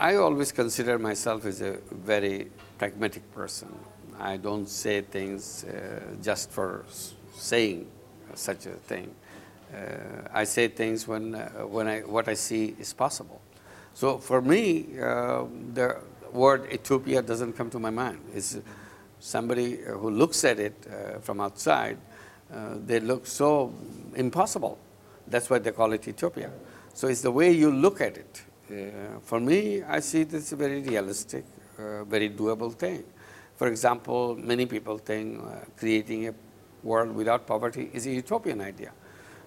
I always consider myself as a very pragmatic person. I don't say things uh, just for saying such a thing. Uh, I say things when, uh, when I, what I see is possible. So for me, uh, the word utopia doesn't come to my mind. It's somebody who looks at it uh, from outside, uh, they look so impossible. That's why they call it utopia. So it's the way you look at it. Uh, for me, I see this as a very realistic, uh, very doable thing. For example, many people think uh, creating a world without poverty is a utopian idea.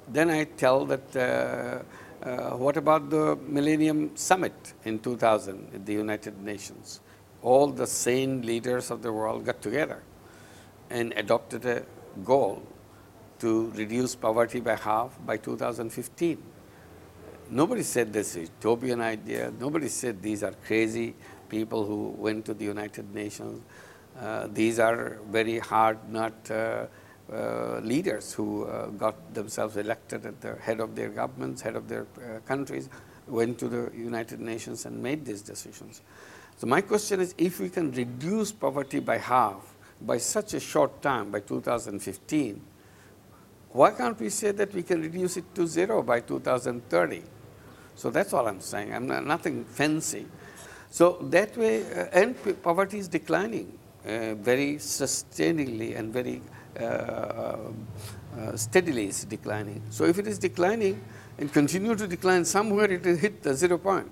Then I tell that uh, what about the Millennium Summit in 2000 at the United Nations? All the sane leaders of the world got together and adopted a goal to reduce poverty by half by 2015. Nobody said this is utopian idea. Nobody said these are crazy people who went to the United Nations. Uh, these are very hard nut uh, uh, leaders who uh, got themselves elected at the head of their governments, head of their uh, countries, went to the United Nations and made these decisions. So my question is, if we can reduce poverty by half by such a short time, by 2015, why can't we say that we can reduce it to zero by 2030? So that's all I'm saying. I'm not, nothing fancy. So that way, uh, and poverty is declining uh, very sustainingly and very uh, uh, steadily is declining. So if it is declining and continue to decline, somewhere it will hit the zero point.